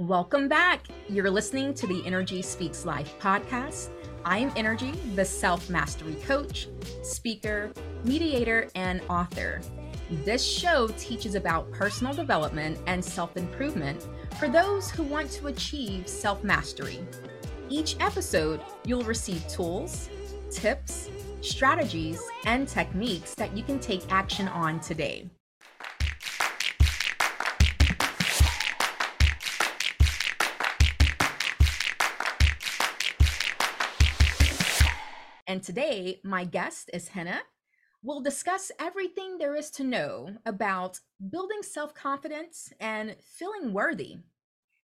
Welcome back. You're listening to the Nrgy Speaks Life podcast. I am Nrgy, the self mastery coach, speaker, mediator, and author. This show teaches about personal development and self improvement for those who want to achieve self mastery. Each episode, you'll receive tools, tips, strategies, and techniques that you can take action on today. And today, my guest is Hina. We'll discuss everything there is to know about building self confidence and feeling worthy.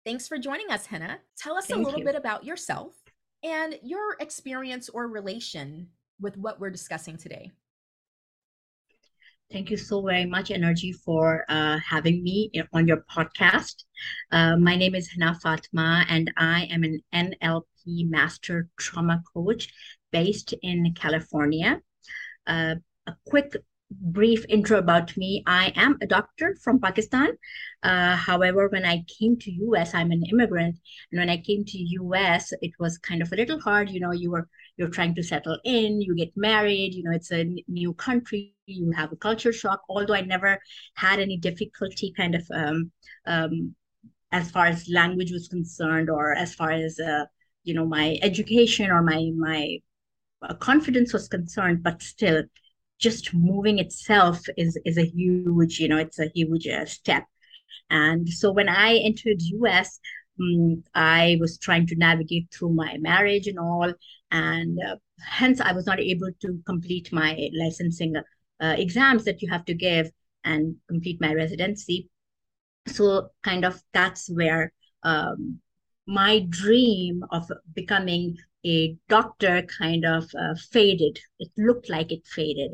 Thanks for joining us, Hina. Tell us Thank a little you. bit about yourself and your experience or relation with what we're discussing today. Thank you so very much, Nrgy, for uh, having me on your podcast. Uh, my name is Hina Fatima, and I am an NLP Master Trauma Coach based in California. Uh, a quick brief intro about me. I am a doctor from pakistan. Uh, however when i came to us i'm an immigrant. And when i came to us it was kind of a little hard. You know you were you're trying to settle in you get married you know it's a new country you have a culture shock although i never had any difficulty kind of um, um, as far as language was concerned or as far as uh, you know my education or my my confidence was concerned, but still, just moving itself is is a huge, you know, it's a huge uh, step. And so when I entered US, um, I was trying to navigate through my marriage and all, and uh, hence I was not able to complete my licensing uh, exams that you have to give and complete my residency. So kind of that's where um, my dream of becoming a doctor kind of uh, faded. It looked like it faded.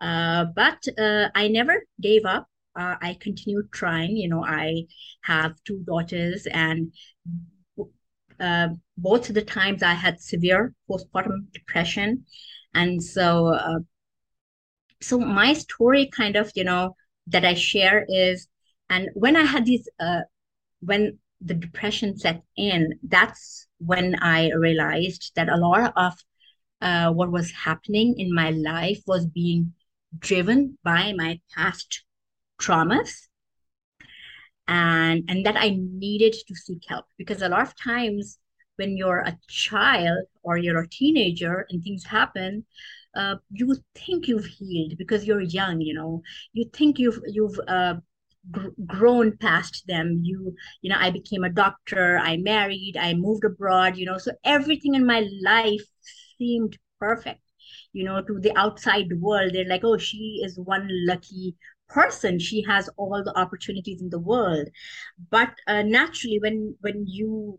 Uh, but uh, I never gave up. Uh, I continued trying. You know, I have two daughters, and uh, both of the times I had severe postpartum depression. And so, uh, so my story kind of, you know, that I share is, and when I had these, when the depression set in, that's when I realized that a lot of uh, what was happening in my life was being driven by my past traumas and and that i needed to seek help. Because a lot of times when you're a child or you're a teenager and things happen uh, you think you've healed because you're young you know. You think you've you've uh, gr- grown past them. You you know i became a doctor i married i moved abroad you know so everything in my life seemed perfect. You know to the outside world they're like oh she is one lucky person. She has all the opportunities in the world. But uh, naturally when when you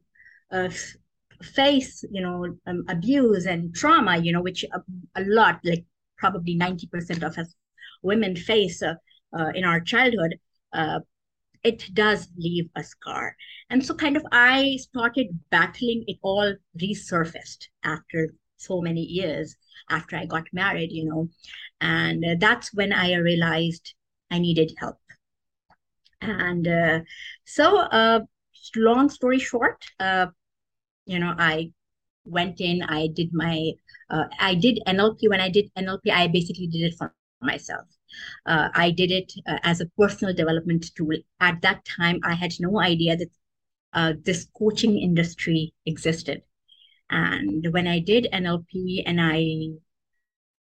uh, face you know um, abuse and trauma you know which a, a lot like probably 90% of us women face uh, uh, in our childhood uh, it does leave a scar. And so, kind of, I started battling it all resurfaced after so many years after I got married, you know. And uh, that's when I realized I needed help. And uh, so, uh, long story short, uh, you know, I went in, I did my, uh, I did NLP. When I did NLP, I basically did it for myself. Uh, I did it uh, as a personal development tool. At that time, I had no idea that uh, this coaching industry existed. And when I did NLP and I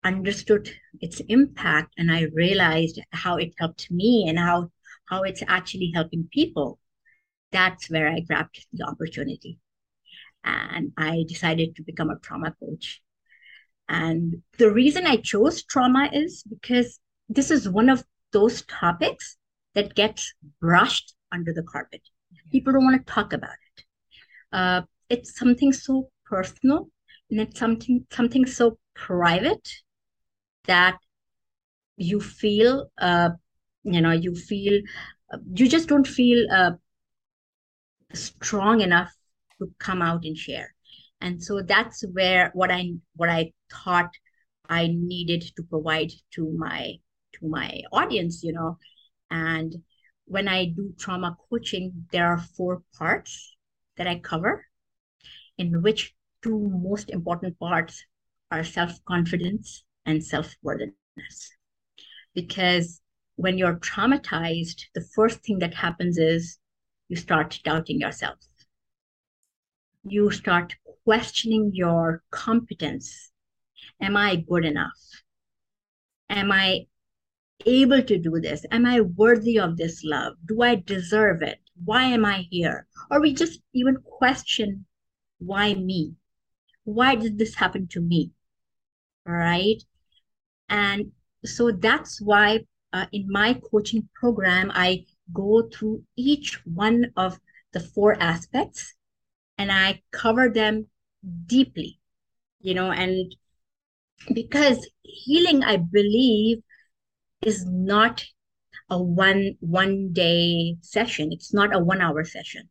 understood its impact and I realized how it helped me and how, how it's actually helping people, that's where I grabbed the opportunity. And I decided to become a trauma coach. And the reason I chose trauma is because this is one of those topics that gets brushed under the carpet. People don't want to talk about it. Uh, it's something so personal and it's something something so private that you feel uh, you know you feel you just don't feel uh, strong enough to come out and share and so that's where what i what i thought i needed to provide to my to my audience you know and when I do trauma coaching, there are four parts that I cover, in which two most important parts are self confidence and self worthiness. Because when you're traumatized, the first thing that happens is you start doubting yourself. You start questioning your competence. Am I good enough? Am I able to do this? Am I worthy of this love? Do I deserve it? Why am I here? Or we just even question, why me? Why did this happen to me? Right? And so that's why uh, in my coaching program, I go through each one of the four aspects and I cover them deeply, you know, and because healing, I believe, is not a one one day session. It's not a one hour session.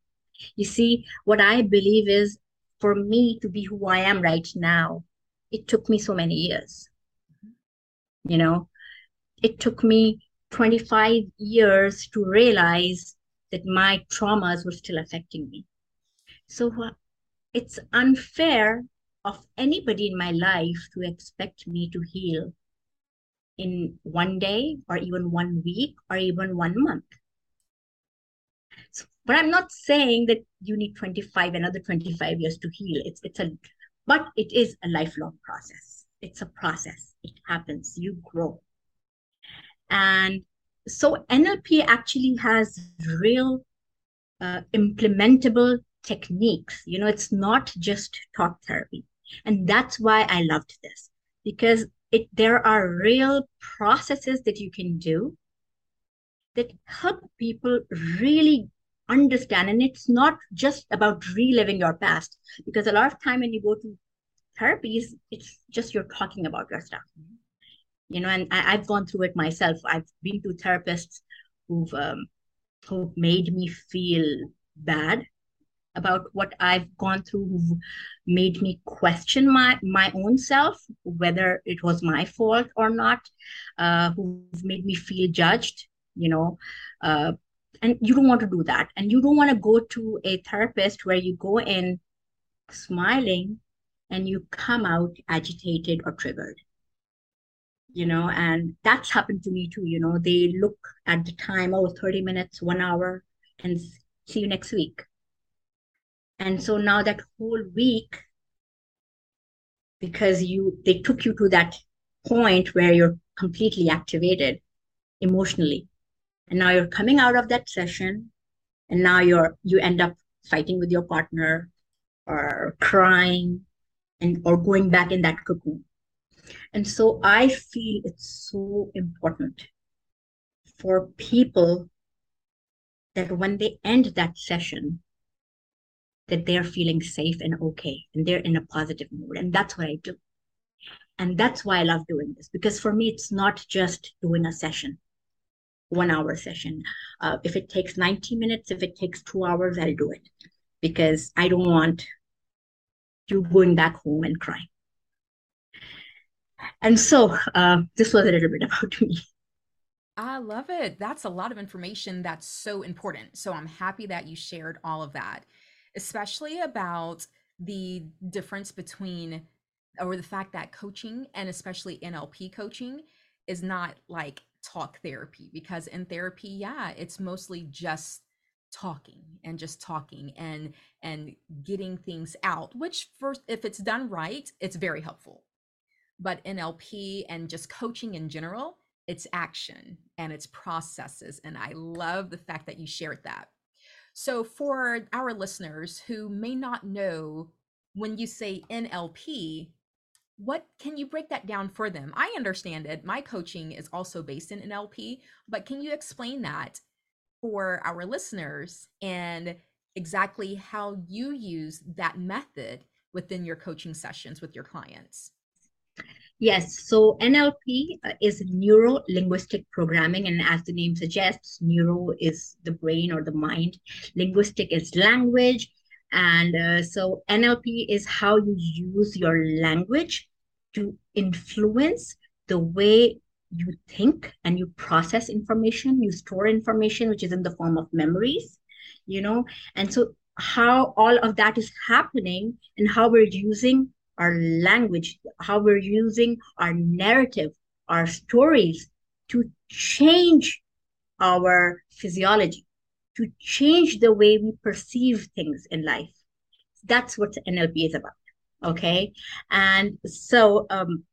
You see what i believe is for me to be who i am right now it took me so many years. You know it took me 25 years to realize that my traumas were still affecting me. So it's unfair of anybody in my life to expect me to heal in one day or even one week or even one month. So, but I'm not saying that you need 25 another 25 years to heal. It's it's a but it is a lifelong process. It's a process. It happens. You grow. And so NLP actually has real uh, implementable techniques. You know, it's not just talk therapy. And that's why I loved this because it there are real processes that you can do that help people really understand. And it's not just about reliving your past because a lot of time when you go to therapies it's just you're talking about your stuff. You know and I, have gone through it myself. I've been to therapists who've um, who made me feel bad about what I've gone through who've made me question my my own self, whether it was my fault or not, uh, who've made me feel judged, you know. Uh, and you don't want to do that. And you don't want to go to a therapist where you go in smiling and you come out agitated or triggered you know and that's happened to me too you know they look at the time oh 30 minutes one hour and see you next week and so now that whole week because you they took you to that point where you're completely activated emotionally. And now you're coming out of that session and now you're you end up fighting with your partner or crying and or going back in that cocoon. And so i feel it's so important for people that when they end that session that they're feeling safe and okay and they're in a positive mood. And that's what I do. And that's why I love doing this because for me, it's not just doing a session, one hour session. Uh, if it takes 90 minutes, if it takes two hours, I'll do it because I don't want you going back home and crying. And so uh, this was a little bit about me. I love it. That's a lot of information that's so important. So I'm happy that you shared all of that especially about the difference between or the fact that coaching and especially NLP coaching is not like talk therapy because in therapy yeah it's mostly just talking and just talking and and getting things out which first if it's done right it's very helpful. But NLP and just coaching in general it's action and it's processes and I love the fact that you shared that so, for our listeners who may not know when you say NLP, what can you break that down for them? I understand it. My coaching is also based in NLP, but can you explain that for our listeners and exactly how you use that method within your coaching sessions with your clients? Yes, so NLP uh, is neuro linguistic programming, and as the name suggests, neuro is the brain or the mind, linguistic is language. And uh, so NLP is how you use your language to influence the way you think and you process information, you store information, which is in the form of memories, you know, and so how all of that is happening and how we're using our language, how we're using our narrative, our stories to change our physiology, to change the way we perceive things in life. That's what NLP is about. Okay. And so, um,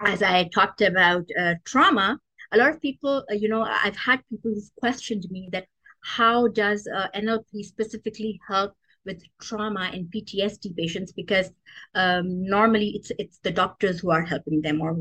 as I talked about uh, trauma, a lot of people, uh, you know, I've had people who've questioned me that how does uh, NLP specifically help with trauma and PTSD patients? Because um, normally it's it's the doctors who are helping them, or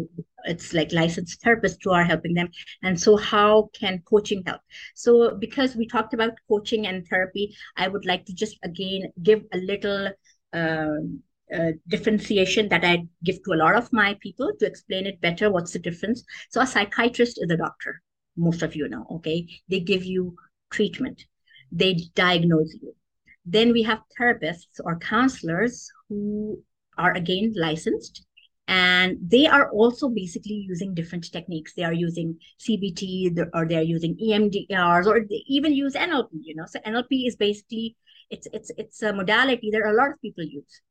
it's like licensed therapists who are helping them. And so, how can coaching help? So, because we talked about coaching and therapy, I would like to just again give a little. Um, uh, differentiation that I give to a lot of my people to explain it better. What's the difference? So, a psychiatrist is a doctor. Most of you know, okay? They give you treatment, they diagnose you. Then we have therapists or counselors who are again licensed and they are also basically using different techniques. They are using cbt or they're using emdrs or they even use nlp you know. So nlp is basically it's it's it's a modality that a lot of people use.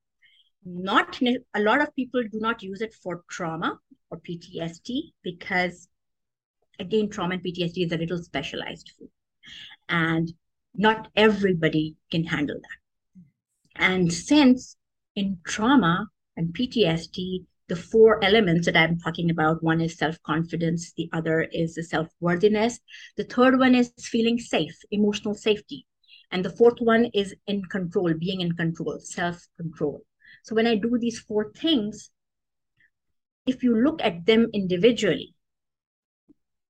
Not a lot of people do not use it for trauma or PTSD because again trauma and PTSD is a little specialized and not everybody can handle that and since in trauma and PTSD the four elements that I'm talking about one is self confidence, the other is the self worthiness, the third one is feeling safe, emotional safety, and the fourth one is in control, being in control, self control. So when I do these four things, if you look at them individually,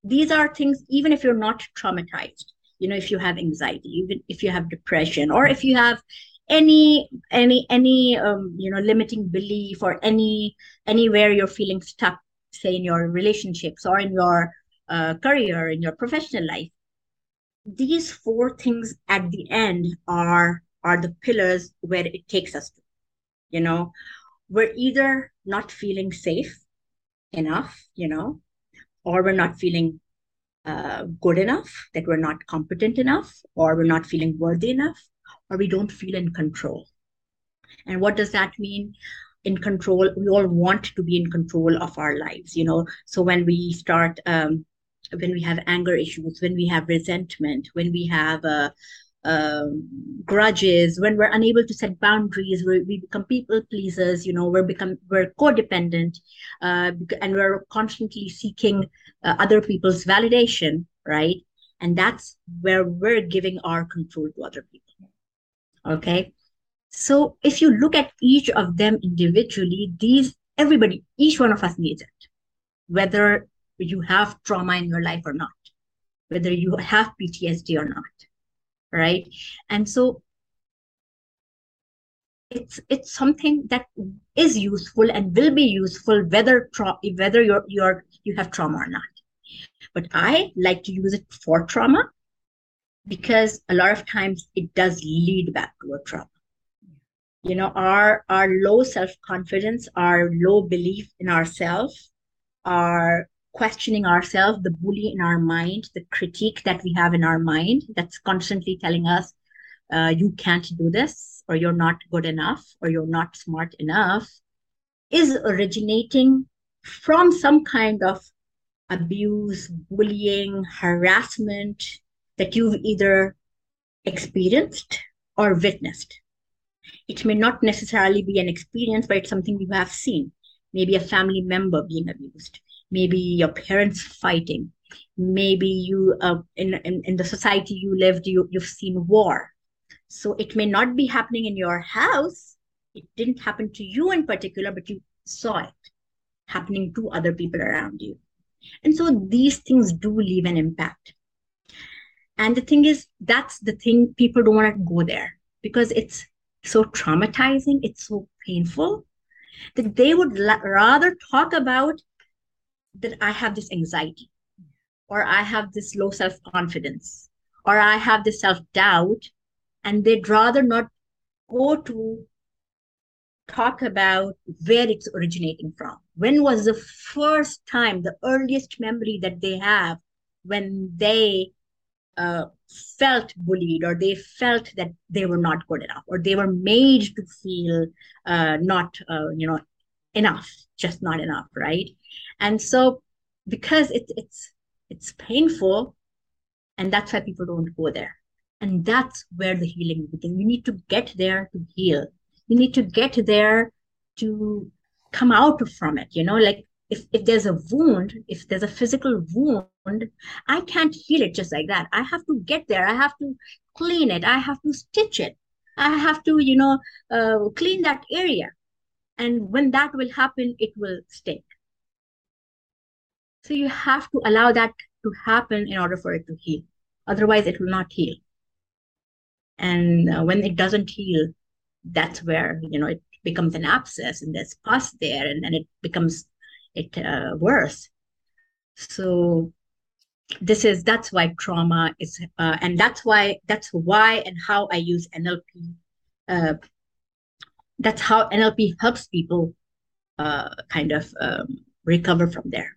these are things, even if you're not traumatized, you know, if you have anxiety, even if you have depression, or if you have any any any um, you know limiting belief or any anywhere you're feeling stuck say in your relationships or in your uh, career in your professional life these four things at the end are are the pillars where it takes us to you know? We're either not feeling safe enough you know or we're not feeling uh, good enough that we're not competent enough or we're not feeling worthy enough or we don't feel in control. And what does that mean? In control we all want to be in control of our lives you know? So when we start um, when we have anger issues when we have resentment when we have uh, um, grudges, when we're unable to set boundaries, we become people pleasers. You know, we're become we're codependent, uh, and we're constantly seeking uh, other people's validation, right? And that's where we're giving our control to other people. Okay, so if you look at each of them individually, these everybody, each one of us needs it, whether you have trauma in your life or not, whether you have PTSD or not right? And so it's it's something that is useful and will be useful whether tra- whether you're you're you have trauma or not. But i like to use it for trauma because a lot of times it does lead back to a trauma. You know our our low self confidence our low belief in ourselves our questioning ourselves, the bully in our mind, the critique that we have in our mind that's constantly telling us, uh, you can't do this, or you're not good enough, or you're not smart enough, is originating from some kind of abuse, bullying, harassment that you've either experienced or witnessed. It may not necessarily be an experience, but it's something you have seen. Maybe a family member being abused, maybe your parents fighting. Maybe you uh, in, in in the society you lived you you've seen war. So it may not be happening in your house. It didn't happen to you in particular but you saw it happening to other people around you. And so these things do leave an impact. And the thing is that's the thing people don't want to go there because it's so traumatizing it's so painful that they would la- rather talk about that I have this anxiety, or I have this low self confidence, or I have this self doubt, and they'd rather not go to talk about where it's originating from, when was the first time, the earliest memory that they have when they uh, felt bullied or they felt that they were not good enough or they were made to feel uh, not, uh, you know, enough, just not enough, right? And so because it's it's it's painful, and that's why people don't go there. And that's where the healing begins. You need to get there to heal. You need to get there to come out from it. You know, like if, if there's a wound, if there's a physical wound, I can't heal it just like that. I have to get there. I have to clean it. I have to stitch it. I have to, you know, uh, clean that area. And when that will happen, it will stink. So you have to allow that to happen in order for it to heal. Otherwise, it will not heal. And uh, when it doesn't heal, that's where, you know, it becomes an abscess and there's pus there and then it becomes it uh, worse. So this is that's why trauma is uh, and that's why that's why and how I use NLP. Uh, that's how NLP helps people uh, kind of um, recover from their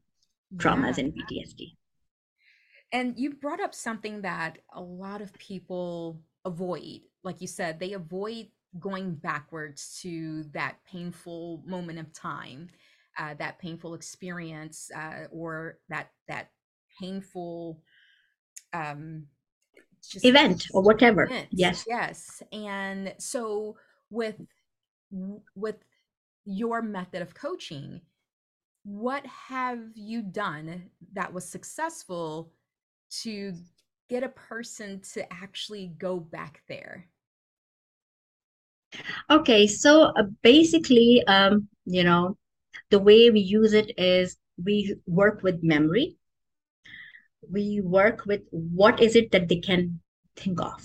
traumas yeah. and PTSD. And you brought up something that a lot of people avoid. Like you said, they avoid going backwards to that painful moment of time, uh, that painful experience, uh, or that that painful um, event or whatever. Event. Yes, yes. And so with with your method of coaching, what have you done that was successful to get a person to actually go back there? Okay, so uh, basically, um, you know, the way we use it is we work with memory. We work with what is it that they can think of.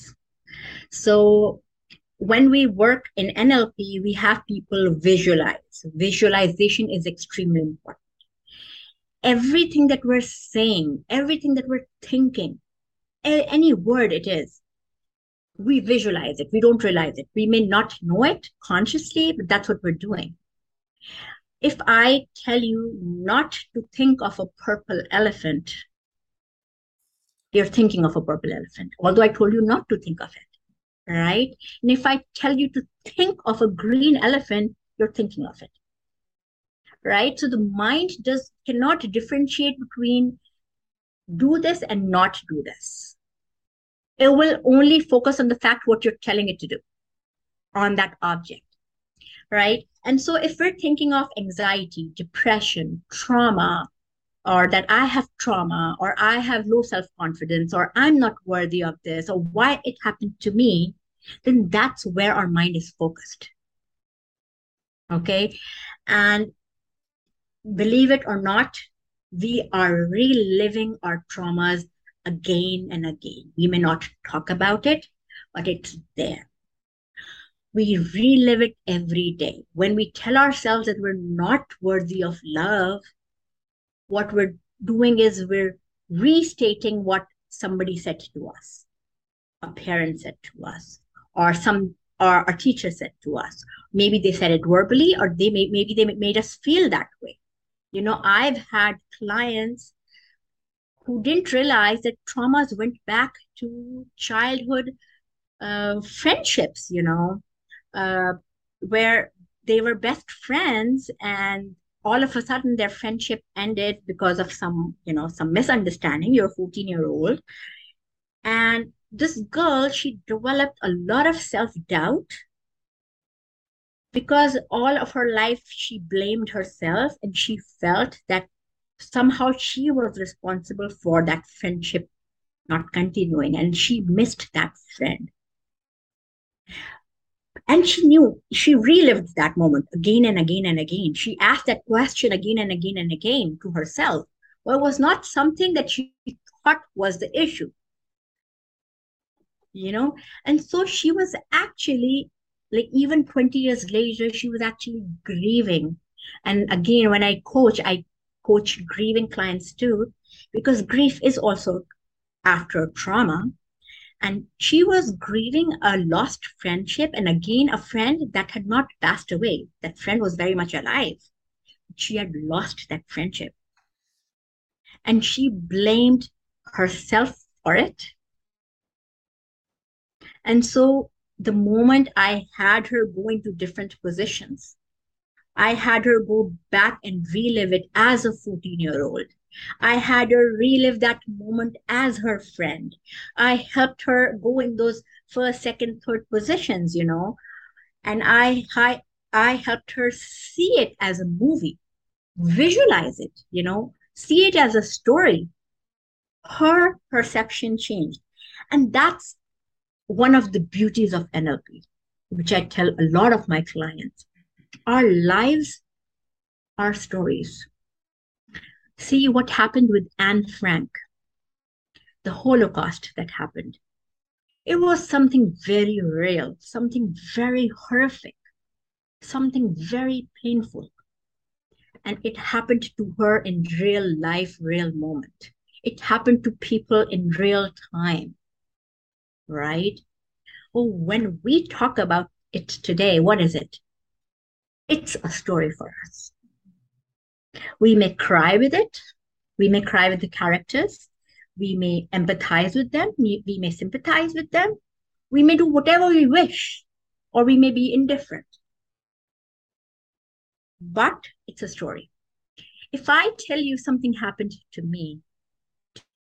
So when we work in NLP, we have people visualize. Visualization is extremely important. Everything that we're saying, everything that we're thinking, any word it is, we visualize it. We don't realize it. We may not know it consciously, but that's what we're doing. If I tell you not to think of a purple elephant, you're thinking of a purple elephant, although I told you not to think of it right? And if I tell you to think of a green elephant, you're thinking of it, right? So the mind does cannot differentiate between do this and not do this. It will only focus on the fact what you're telling it to do on that object, right? And so if we're thinking of anxiety, depression, trauma, or that I have trauma, or I have low self confidence, or I'm not worthy of this, or why it happened to me, then that's where our mind is focused. Okay. And believe it or not, we are reliving our traumas again and again. We may not talk about it, but it's there. We relive it every day. When we tell ourselves that we're not worthy of love, what we're doing is we're restating what somebody said to us, a parent said to us, or some or our teacher said to us. Maybe they said it verbally, or they may, maybe they made us feel that way. You know, I've had clients who didn't realize that traumas went back to childhood uh, friendships. You know, uh, where they were best friends and all of a sudden their friendship ended because of some you know some misunderstanding. You're a 14 year old and this girl she developed a lot of self-doubt because all of her life she blamed herself and she felt that somehow she was responsible for that friendship not continuing and she missed that friend and she knew she relived that moment again and again and again. She asked that question again and again and again to herself. Well, it was not something that she thought was the issue. You know, and so she was actually like even 20 years later, she was actually grieving. And again, when I coach, I coach grieving clients too, because grief is also after trauma and she was grieving a lost friendship and again a friend that had not passed away that friend was very much alive she had lost that friendship. And she blamed herself for it. And so the moment I had her go into different positions, I had her go back and relive it as a 14 year old. I had her relive that moment as her friend. I helped her go in those first, second, third positions, you know, and I, I, I helped her see it as a movie, visualize it, you know, see it as a story. Her perception changed. And that's one of the beauties of NLP, which I tell a lot of my clients. Our lives are stories. See what happened with Anne Frank, the Holocaust that happened. It was something very real, something very horrific, something very painful. And it happened to her in real life, real moment. It happened to people in real time right? Oh, when we talk about it today, what is it? It's a story for us. We may cry with it. We may cry with the characters. We may empathize with them. We may sympathize with them. We may do whatever we wish, or we may be indifferent. But it's a story. If I tell you something happened to me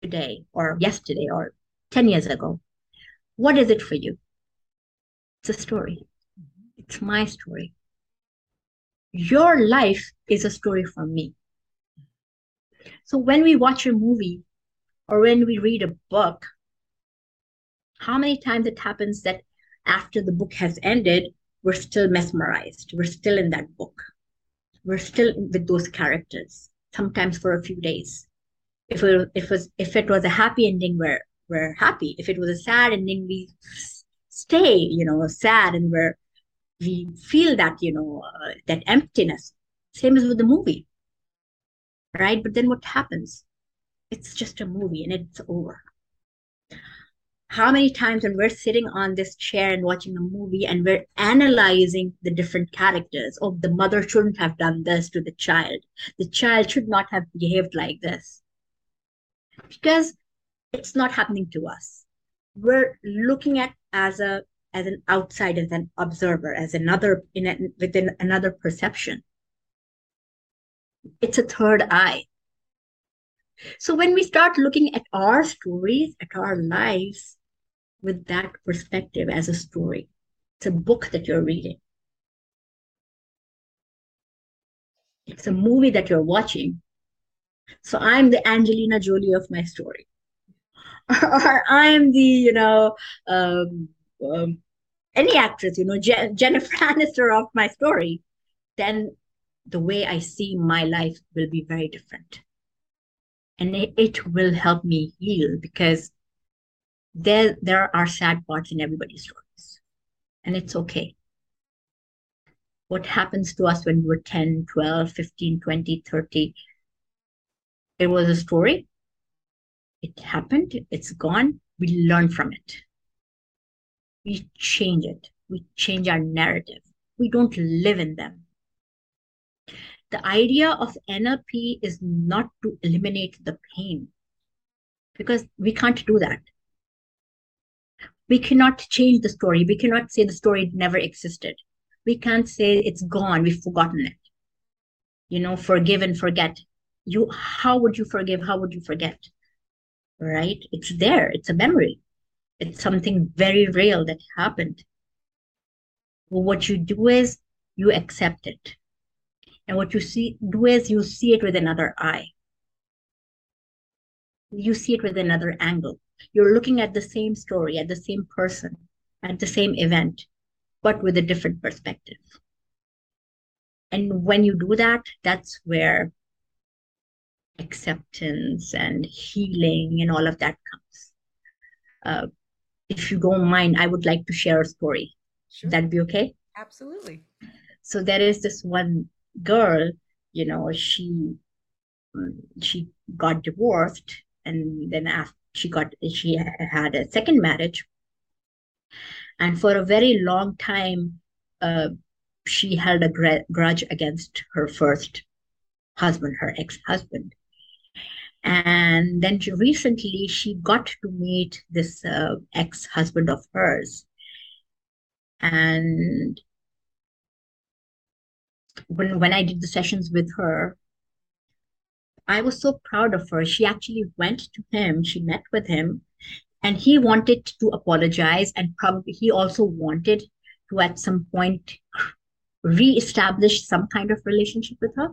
today, or yesterday, or 10 years ago, what is it for you? It's a story. It's my story. Your life is a story for me. So when we watch a movie or when we read a book, how many times it happens that after the book has ended, we're still mesmerized. We're still in that book. We're still with those characters, sometimes for a few days. If it, was if it was a happy ending, we're we're happy. If it was a sad ending, we stay, you know, sad and we're we feel that you know uh, that emptiness. Same as with the movie, right? But then what happens? It's just a movie and it's over. How many times when we're sitting on this chair and watching a movie and we're analyzing the different characters? Oh, the mother shouldn't have done this to the child. The child should not have behaved like this. Because it's not happening to us we're looking at as a as an outside as an observer as another in a, within another perception. It's a third eye. So when we start looking at our stories at our lives with that perspective as a story it's a book that you're reading. It's a movie that you're watching. So i'm the angelina jolie of my story. Or I'm the, you know, um, um, any actress, you know, Je- Jennifer Aniston of my story, then the way I see my life will be very different. And it, it will help me heal because there, there are sad parts in everybody's stories. And it's okay. What happens to us when we're 10, 12, 15, 20, 30? It was a story it happened, it's gone. We learn from it. We change it. We change our narrative. We don't live in them. The idea of NLP is not to eliminate the pain because we can't do that. We cannot change the story. We cannot say the story never existed. We can't say it's gone, we've forgotten it. You know, forgive and forget. You how would you forgive? How would you forget? right? It's there, it's a memory. It's something very real that happened. What you do is you accept it. And what you see do is you see it with another eye. You see it with another angle. You're looking at the same story, at the same person, at the same event, but with a different perspective. And when you do that, that's where acceptance and healing and all of that comes. Uh, if you don't mind, I would like to share a story. Sure. That'd be okay? Absolutely. So there is this one girl, you know, she she got divorced and then after she got she had a second marriage and for a very long time uh, she held a grudge against her first husband, her ex-husband. And then she, recently she got to meet this uh, ex-husband of hers. And when when I did the sessions with her, I was so proud of her. She actually went to him, she met with him, and he wanted to apologize. And probably he also wanted to, at some point, re-establish some kind of relationship with her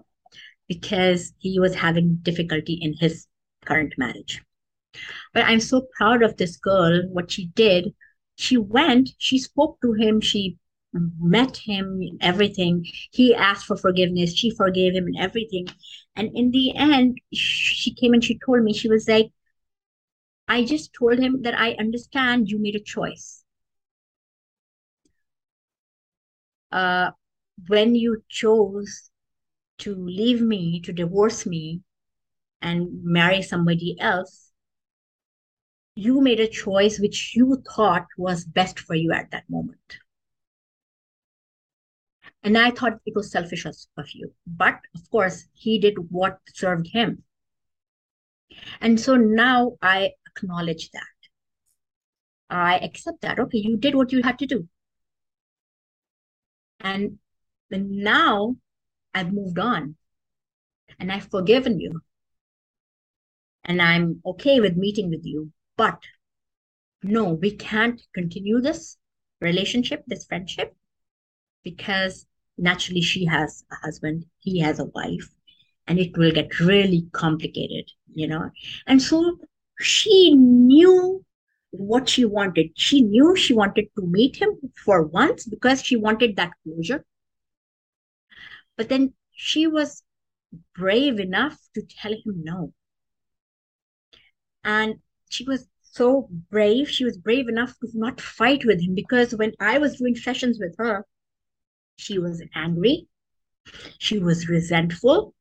because he was having difficulty in his current marriage. But I'm so proud of this girl, what she did. She went, she spoke to him, she met him, everything. He asked for forgiveness, she forgave him, and everything. And in the end, she came and she told me, she was like, I just told him that I understand you made a choice. Uh, when you chose to leave me, to divorce me, and marry somebody else, you made a choice which you thought was best for you at that moment. And I thought it was selfish of you. But of course, he did what served him. And so now I acknowledge that. I accept that. Okay, you did what you had to do. And now I've moved on and I've forgiven you. And I'm okay with meeting with you. But no, we can't continue this relationship, this friendship, because naturally she has a husband, he has a wife, and it will get really complicated, you know. And so she knew what she wanted. She knew she wanted to meet him for once because she wanted that closure. But then she was brave enough to tell him no. And she was so brave. She was brave enough to not fight with him because when I was doing sessions with her, she was angry. She was resentful.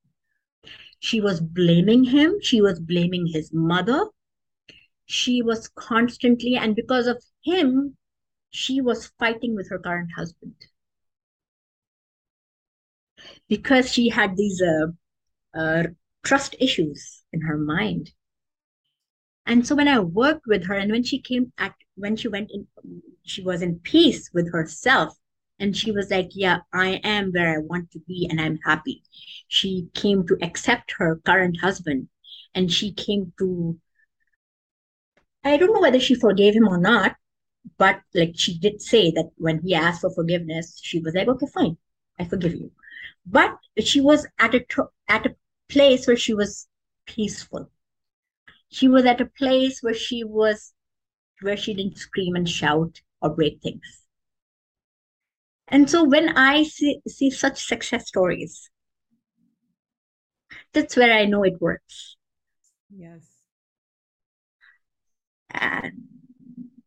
She was blaming him. She was blaming his mother. She was constantly, and because of him, she was fighting with her current husband. Because she had these uh, uh, trust issues in her mind. And so when I worked with her, and when she came at, when she went in, she was in peace with herself and she was like, Yeah, I am where I want to be and I'm happy. She came to accept her current husband and she came to, I don't know whether she forgave him or not, but like she did say that when he asked for forgiveness, she was like, Okay, fine, I forgive you. But she was at a, at a place where she was peaceful. She was at a place where she was, where she didn't scream and shout or break things and so when I see, see such success stories, that's where I know it works. Yes. And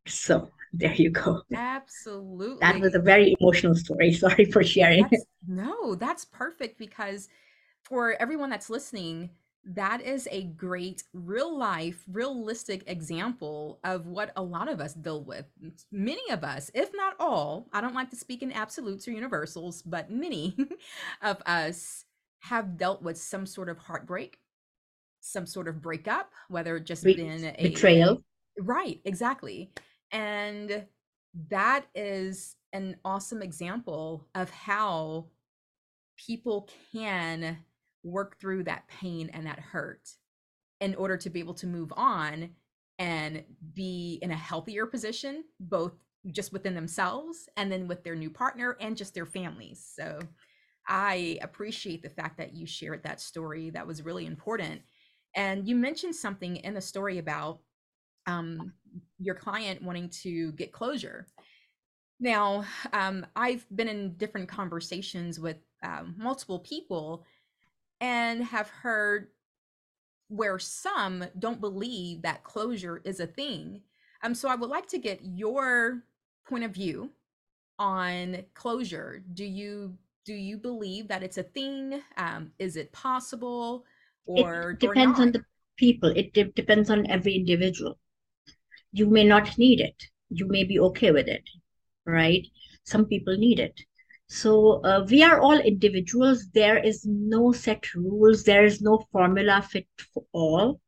so there you go. Absolutely. That was a very emotional story. Sorry for sharing. That's, no, that's perfect because for everyone that's listening, that is a great real life realistic example of what a lot of us deal with many of us if not all i don't like to speak in absolutes or universals but many of us have dealt with some sort of heartbreak some sort of breakup whether it just Be- been a betrayal right exactly and that is an awesome example of how people can work through that pain and that hurt in order to be able to move on and be in a healthier position, both just within themselves and then with their new partner and just their families. So I appreciate the fact that you shared that story. That was really important. And you mentioned something in the story about um, your client wanting to get closure. Now, um, I've been in different conversations with um, multiple people and have heard where some don't believe that closure is a thing. Um, so I would like to get your point of view on closure. Do you do you believe that it's a thing? Um, is it possible? Or it depends or on the people. It de- depends on every individual. You may not need it. You may be okay with it, right? Some people need it. So uh, we are all individuals. There is no set rules. There is no formula fit for all.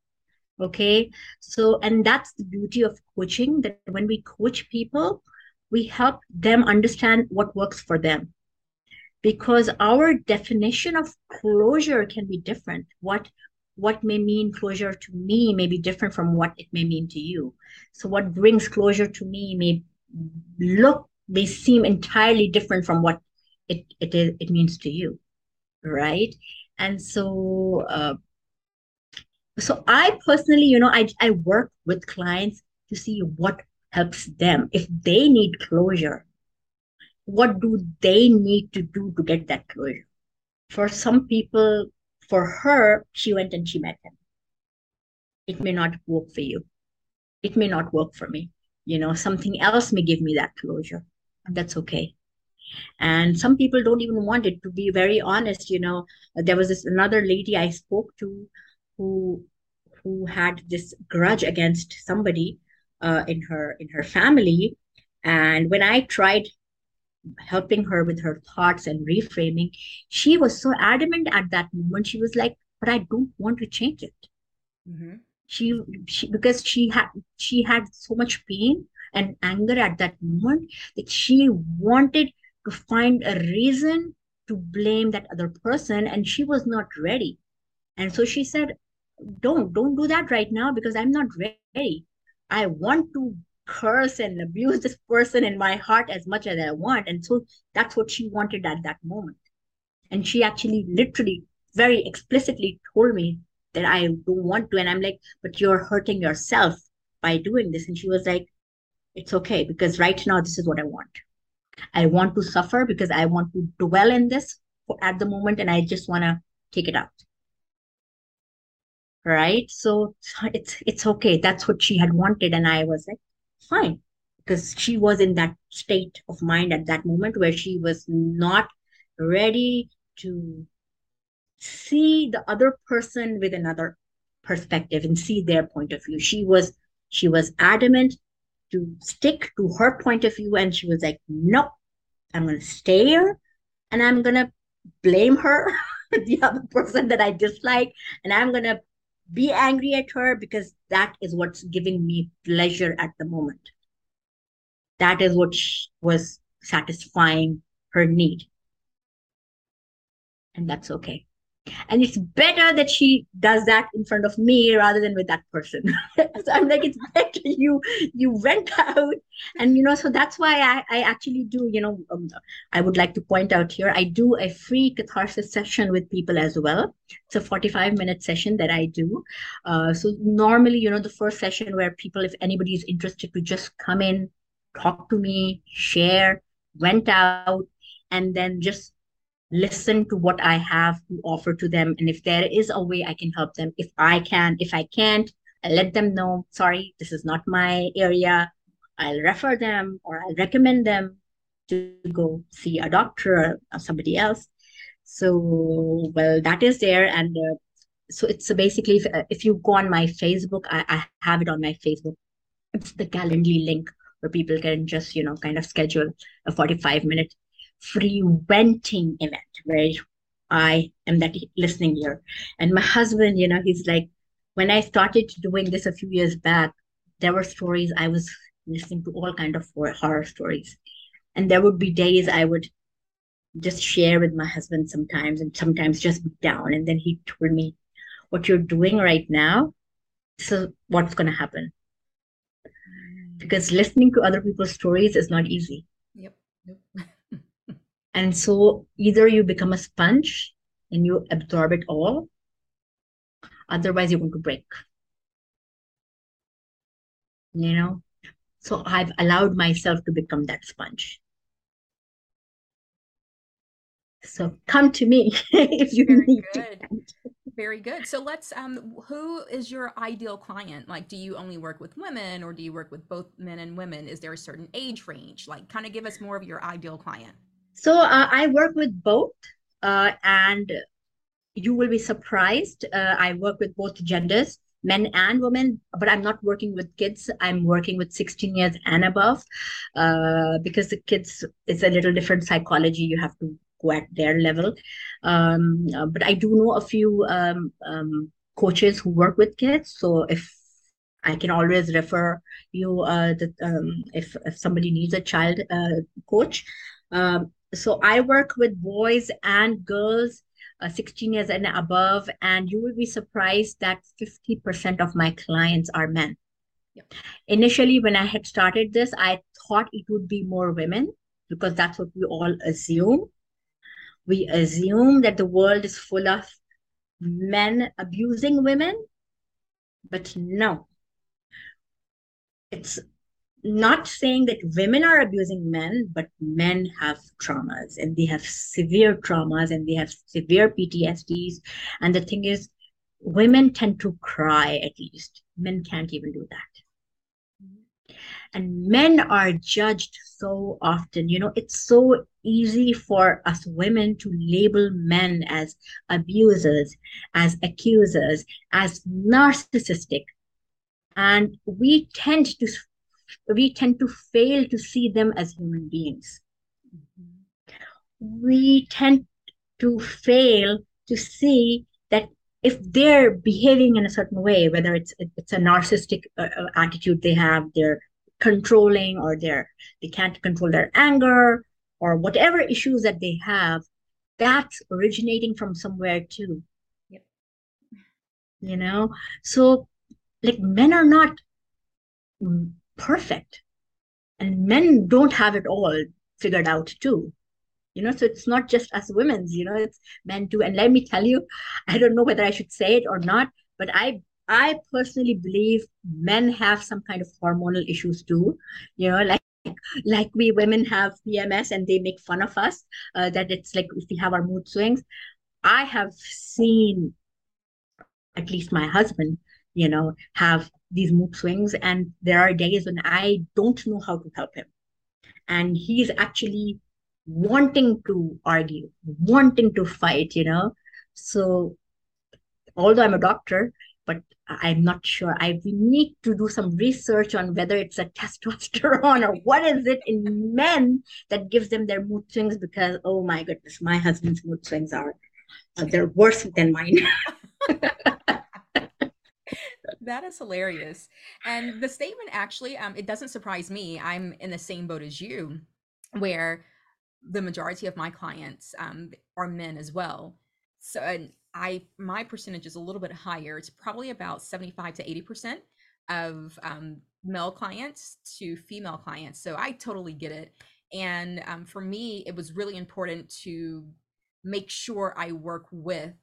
Okay. So, and that's the beauty of coaching that when we coach people, we help them understand what works for them. Because our definition of closure can be different. What what may mean closure to me may be different from what it may mean to you. So what brings closure to me may look may seem entirely different from what it it is it means to you, right? And so uh, so I personally, you know, I I work with clients to see what helps them. If they need closure, what do they need to do to get that closure? For some people, for her, she went and she met him. It may not work for you. It may not work for me. You know, something else may give me that closure. That's okay. And some people don't even want it. To be very honest, you know, there was this another lady I spoke to who who had this grudge against somebody uh, in her in her family and when i tried helping her with her thoughts and reframing she was so adamant at that moment. She was like but i don't want to change it. Mm-hmm. she, she because she had she had so much pain and anger at that moment that she wanted to find a reason to blame that other person and she was not ready. And so she said don't don't do that right now because i'm not ready. I want to curse and abuse this person in my heart as much as i want. And so that's what she wanted at that moment. And she actually literally very explicitly told me that i don't want to. And i'm like but you're hurting yourself by doing this. And she was like it's okay because right now this is what i want. I want to suffer because i want to dwell in this at the moment and i just want to take it out. Right? So it's it's okay. That's what she had wanted. And i was like fine because she was in that state of mind at that moment where she was not ready to see the other person with another perspective and see their point of view. She was she was adamant to stick to her point of view and she was like nope i'm going to stay here and i'm going to blame her the other person that i dislike and i'm going to be angry at her because that is what's giving me pleasure at the moment. That is what was satisfying her need. And that's okay and it's better that she does that in front of me rather than with that person. So i'm like it's better you you went out. And you know so that's why i, I actually do you know um, i would like to point out here i do a free catharsis session with people as well. It's a 45 minute session that i do. Uh, so normally you know the first session where people if anybody is interested to just come in talk to me share went out and then just listen to what I have to offer to them. And if there is a way I can help them, if I can, if I can't, I let them know, sorry, this is not my area. I'll refer them or I'll recommend them to go see a doctor or somebody else. So, well, that is there. And uh, so it's basically, if, uh, if you go on my Facebook, I, I have it on my Facebook. It's the Calendly link where people can just, you know, kind of schedule a 45 minute free venting event where I am that listening ear. And my husband, you know, he's like, when I started doing this a few years back, there were stories I was listening to all kind of horror stories. And there would be days I would just share with my husband sometimes and sometimes just down. And then he told me, what you're doing right now, is what's going to happen. Because listening to other people's stories is not easy. Yep. yep. And so either you become a sponge and you absorb it all, otherwise you're going to break. You know? So I've allowed myself to become that sponge. So come to me if you Very need good. to. Very good. So let's um who is your ideal client? Like do you only work with women or do you work with both men and women? Is there a certain age range? Like kind of give us more of your ideal client. So uh, I work with both, uh, and you will be surprised. Uh, I work with both genders. men and women, but I'm not working with kids. I'm working with 16 years and above uh, because the kids, it's a little different psychology. You have to go at their level. Um, uh, but I do know a few um, um, coaches who work with kids. So if I can always refer you uh, the, um, if, if somebody needs a child uh, coach. Um, so I work with boys and girls uh, 16 years and above, and you will be surprised that 50% of my clients are men. Initially, when I had started this, I thought it would be more women because that's what we all assume. We assume that the world is full of men abusing women, but no. It's not saying that women are abusing men, but men have traumas and they have severe traumas and they have severe PTSDs. And the thing is, women tend to cry at least. Men can't even do that. And men are judged so often. You know, it's so easy for us women to label men as abusers, as accusers, as narcissistic. And we tend to we tend to fail to see them as human beings. We tend to fail to see that if they're behaving in a certain way, whether it's it's a narcissistic uh, uh, attitude they have, they're controlling, or they're they can't control their anger, or whatever issues that they have, that's originating from somewhere too. Yep. You know, so like men are not perfect. And men don't have it all figured out too. You know, so it's not just us women's, you know, it's men too. And let me tell you, I don't know whether I should say it or not, but I I personally believe men have some kind of hormonal issues too. You know, like like we women have PMS and they make fun of us uh, that it's like if we have our mood swings. I have seen at least my husband, you know, have these mood swings and there are days when i don't know how to help him. And he's actually wanting to argue wanting to fight you know? So although i'm a doctor but i'm not sure. I need to do some research on whether it's a testosterone or what is it in men that gives them their mood swings because oh my goodness my husband's mood swings are uh, they're worse than mine that is hilarious. And the statement actually, um, it doesn't surprise me. I'm in the same boat as you, where the majority of my clients um, are men as well. So and I my percentage is a little bit higher. It's probably about 75 to 80 percent of um, male clients to female clients. So I totally get it. And um, for me, it was really important to make sure I work with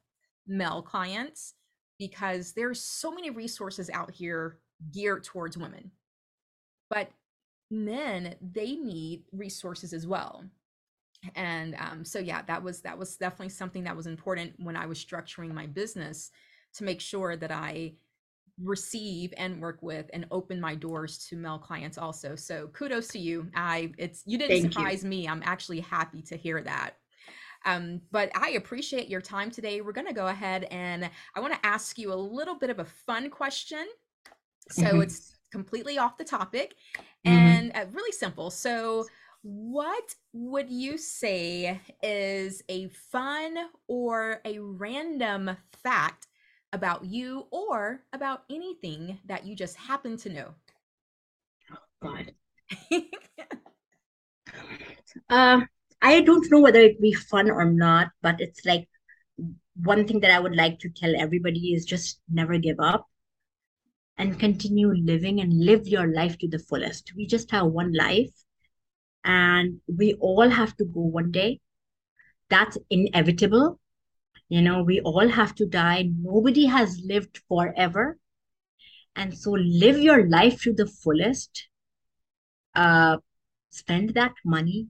male clients because there's so many resources out here geared towards women. But men, they need resources as well. And um, so yeah, that was that was definitely something that was important when I was structuring my business to make sure that I receive and work with and open my doors to male clients also. So kudos to you. I it's you didn't Thank surprise you. me. I'm actually happy to hear that. Um, but I appreciate your time today. We're going to go ahead and I want to ask you a little bit of a fun question. So mm-hmm. it's completely off the topic mm-hmm. and uh, really simple. So, what would you say is a fun or a random fact about you or about anything that you just happen to know? Oh, God. uh, I don't know whether it be fun or not, but it's like one thing that I would like to tell everybody is just never give up and continue living and live your life to the fullest. We just have one life and we all have to go one day. That's inevitable. You know, we all have to die. Nobody has lived forever. And so live your life to the fullest. Uh, spend that money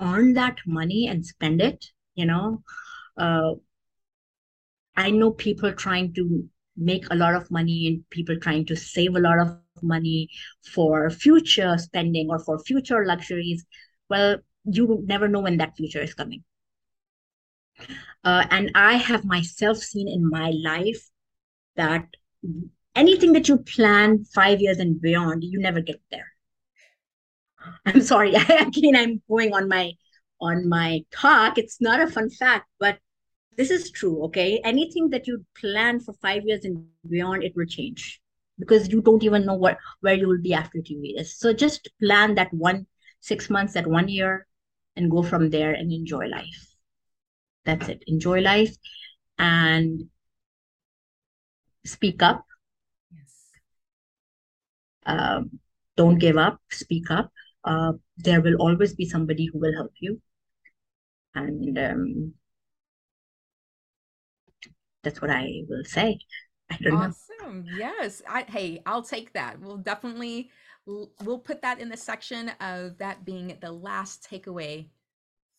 earn that money and spend it you know? Uh, i know people trying to make a lot of money and people trying to save a lot of money for future spending or for future luxuries. Well you never know when that future is coming. Uh, and i have myself seen in my life that anything that you plan five years and beyond, you never get there. I'm sorry. Again, I'm going on my on my talk. It's not a fun fact, but this is true. Okay, anything that you plan for five years and beyond, it will change because you don't even know what where you will be after two years. So just plan that one six months, that one year, and go from there and enjoy life. That's it. Enjoy life and speak up. Yes. Um, don't give up. Speak up. Uh, there will always be somebody who will help you, and um, that's what I will say. I don't awesome. know. Yes. I, hey, I'll take that. We'll definitely we'll put that in the section of that being the last takeaway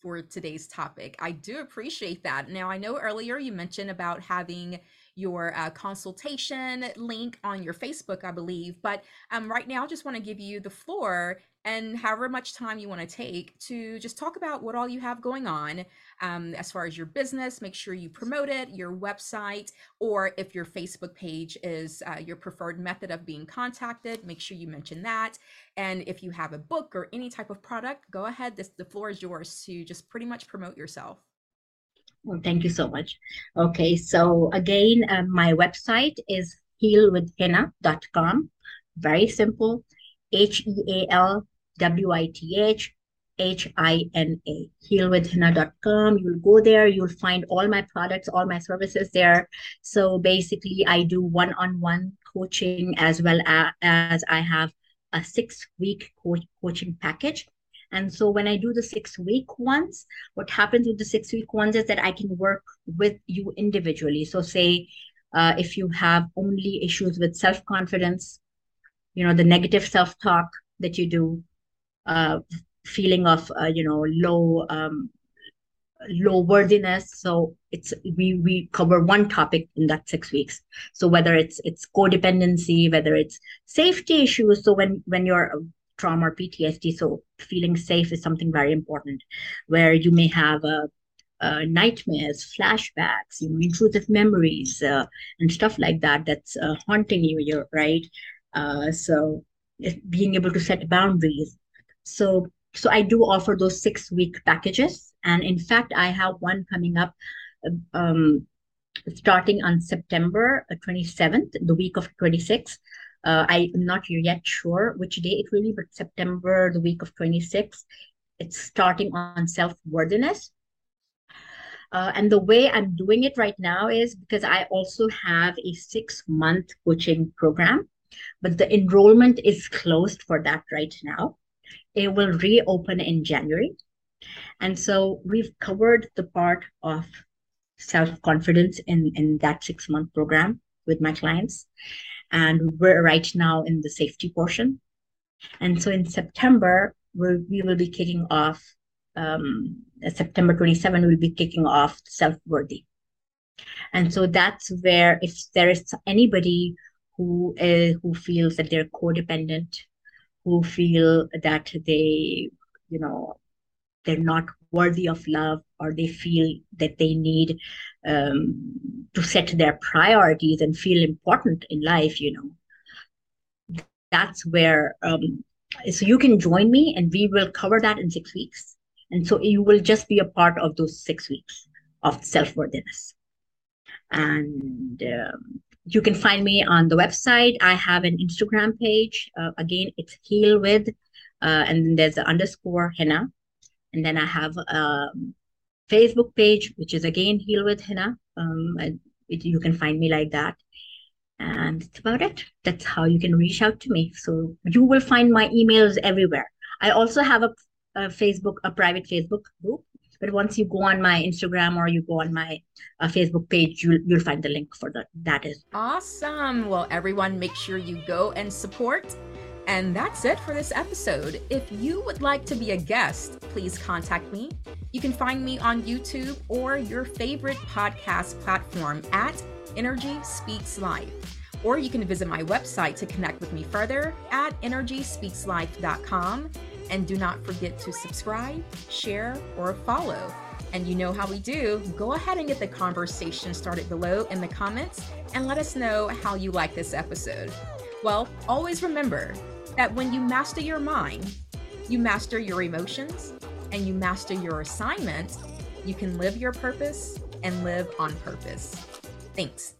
for today's topic. I do appreciate that. Now, I know earlier you mentioned about having your uh, consultation link on your Facebook, I believe, but um, right now, I just want to give you the floor and however much time you want to take to just talk about what all you have going on um, as far as your business. Make sure you promote it, your website, or if your Facebook page is uh, your preferred method of being contacted, make sure you mention that. And if you have a book or any type of product, go ahead. This, the floor is yours to just pretty much promote yourself. Well, thank you so much. Okay, so again, um, my website is healwithhina.com. Very simple. H E A L W I T H H I N A, healwithhina.com. You'll go there, you'll find all my products, all my services there. So basically, I do one on one coaching as well as I have a six week co- coaching package. And so when I do the six week ones, what happens with the six week ones is that I can work with you individually. So, say uh, if you have only issues with self confidence, you know, the negative self talk that you do, uh, feeling of uh, you know low um, low worthiness. So it's we we cover one topic in that six weeks. So whether it's it's codependency whether it's safety issues. So when when you're trauma or ptsd so feeling safe is something very important where you may have a uh, nightmares, flashbacks, you know, intrusive memories, uh, and stuff like that that's uh, haunting you. Right. Uh, so being able to set boundaries, so so I do offer those six week packages, and in fact, I have one coming up. Um, starting on September 27th, the week of 26th. Uh, I'm not yet sure which day it will be, but September, the week of 26th. It's starting on self worthiness. Uh, and the way I'm doing it right now is because I also have a six month coaching program, but the enrollment is closed for that right now. It will reopen in January. And so we've covered the part of self-confidence in, in that six-month program with my clients. And we're right now in the safety portion. And so in September, we we will be kicking off, um, September 27, we'll be kicking off self-worthy. And so that's where if there is anybody who is, who feels that they're codependent who feel that they, you know, they're not worthy of love or they feel that they need um, to set their priorities and feel important in life, you know. That's where, um, so you can join me and we will cover that in six weeks. And so you will just be a part of those six weeks of self worthiness. And um, you can find me on the website. I have an Instagram page. Uh, again, it's heal with, uh, and then there's the underscore Hina. And then I have um, Facebook page, which is again heal with Hina. Um, it, you can find me like that. And that's about it. That's how you can reach out to me. So you will find my emails everywhere. I also have a, a Facebook, a private Facebook group but once you go on my Instagram or you go on my uh, Facebook page, you'll, you'll find the link for that. That is awesome. Well, everyone, make sure you go and support. And that's it for this episode. If you would like to be a guest, please contact me. You can find me on YouTube or your favorite podcast platform at Nrgy Speaks Life. Or you can visit my website to connect with me further at nrgyspeakslife.com and do not forget to subscribe, share, or follow. And you know how we do. Go ahead and get the conversation started below in the comments and let us know how you like this episode. Well, always remember that when you master your mind, you master your emotions, and you master your assignment, you can live your purpose and live on purpose. Thanks.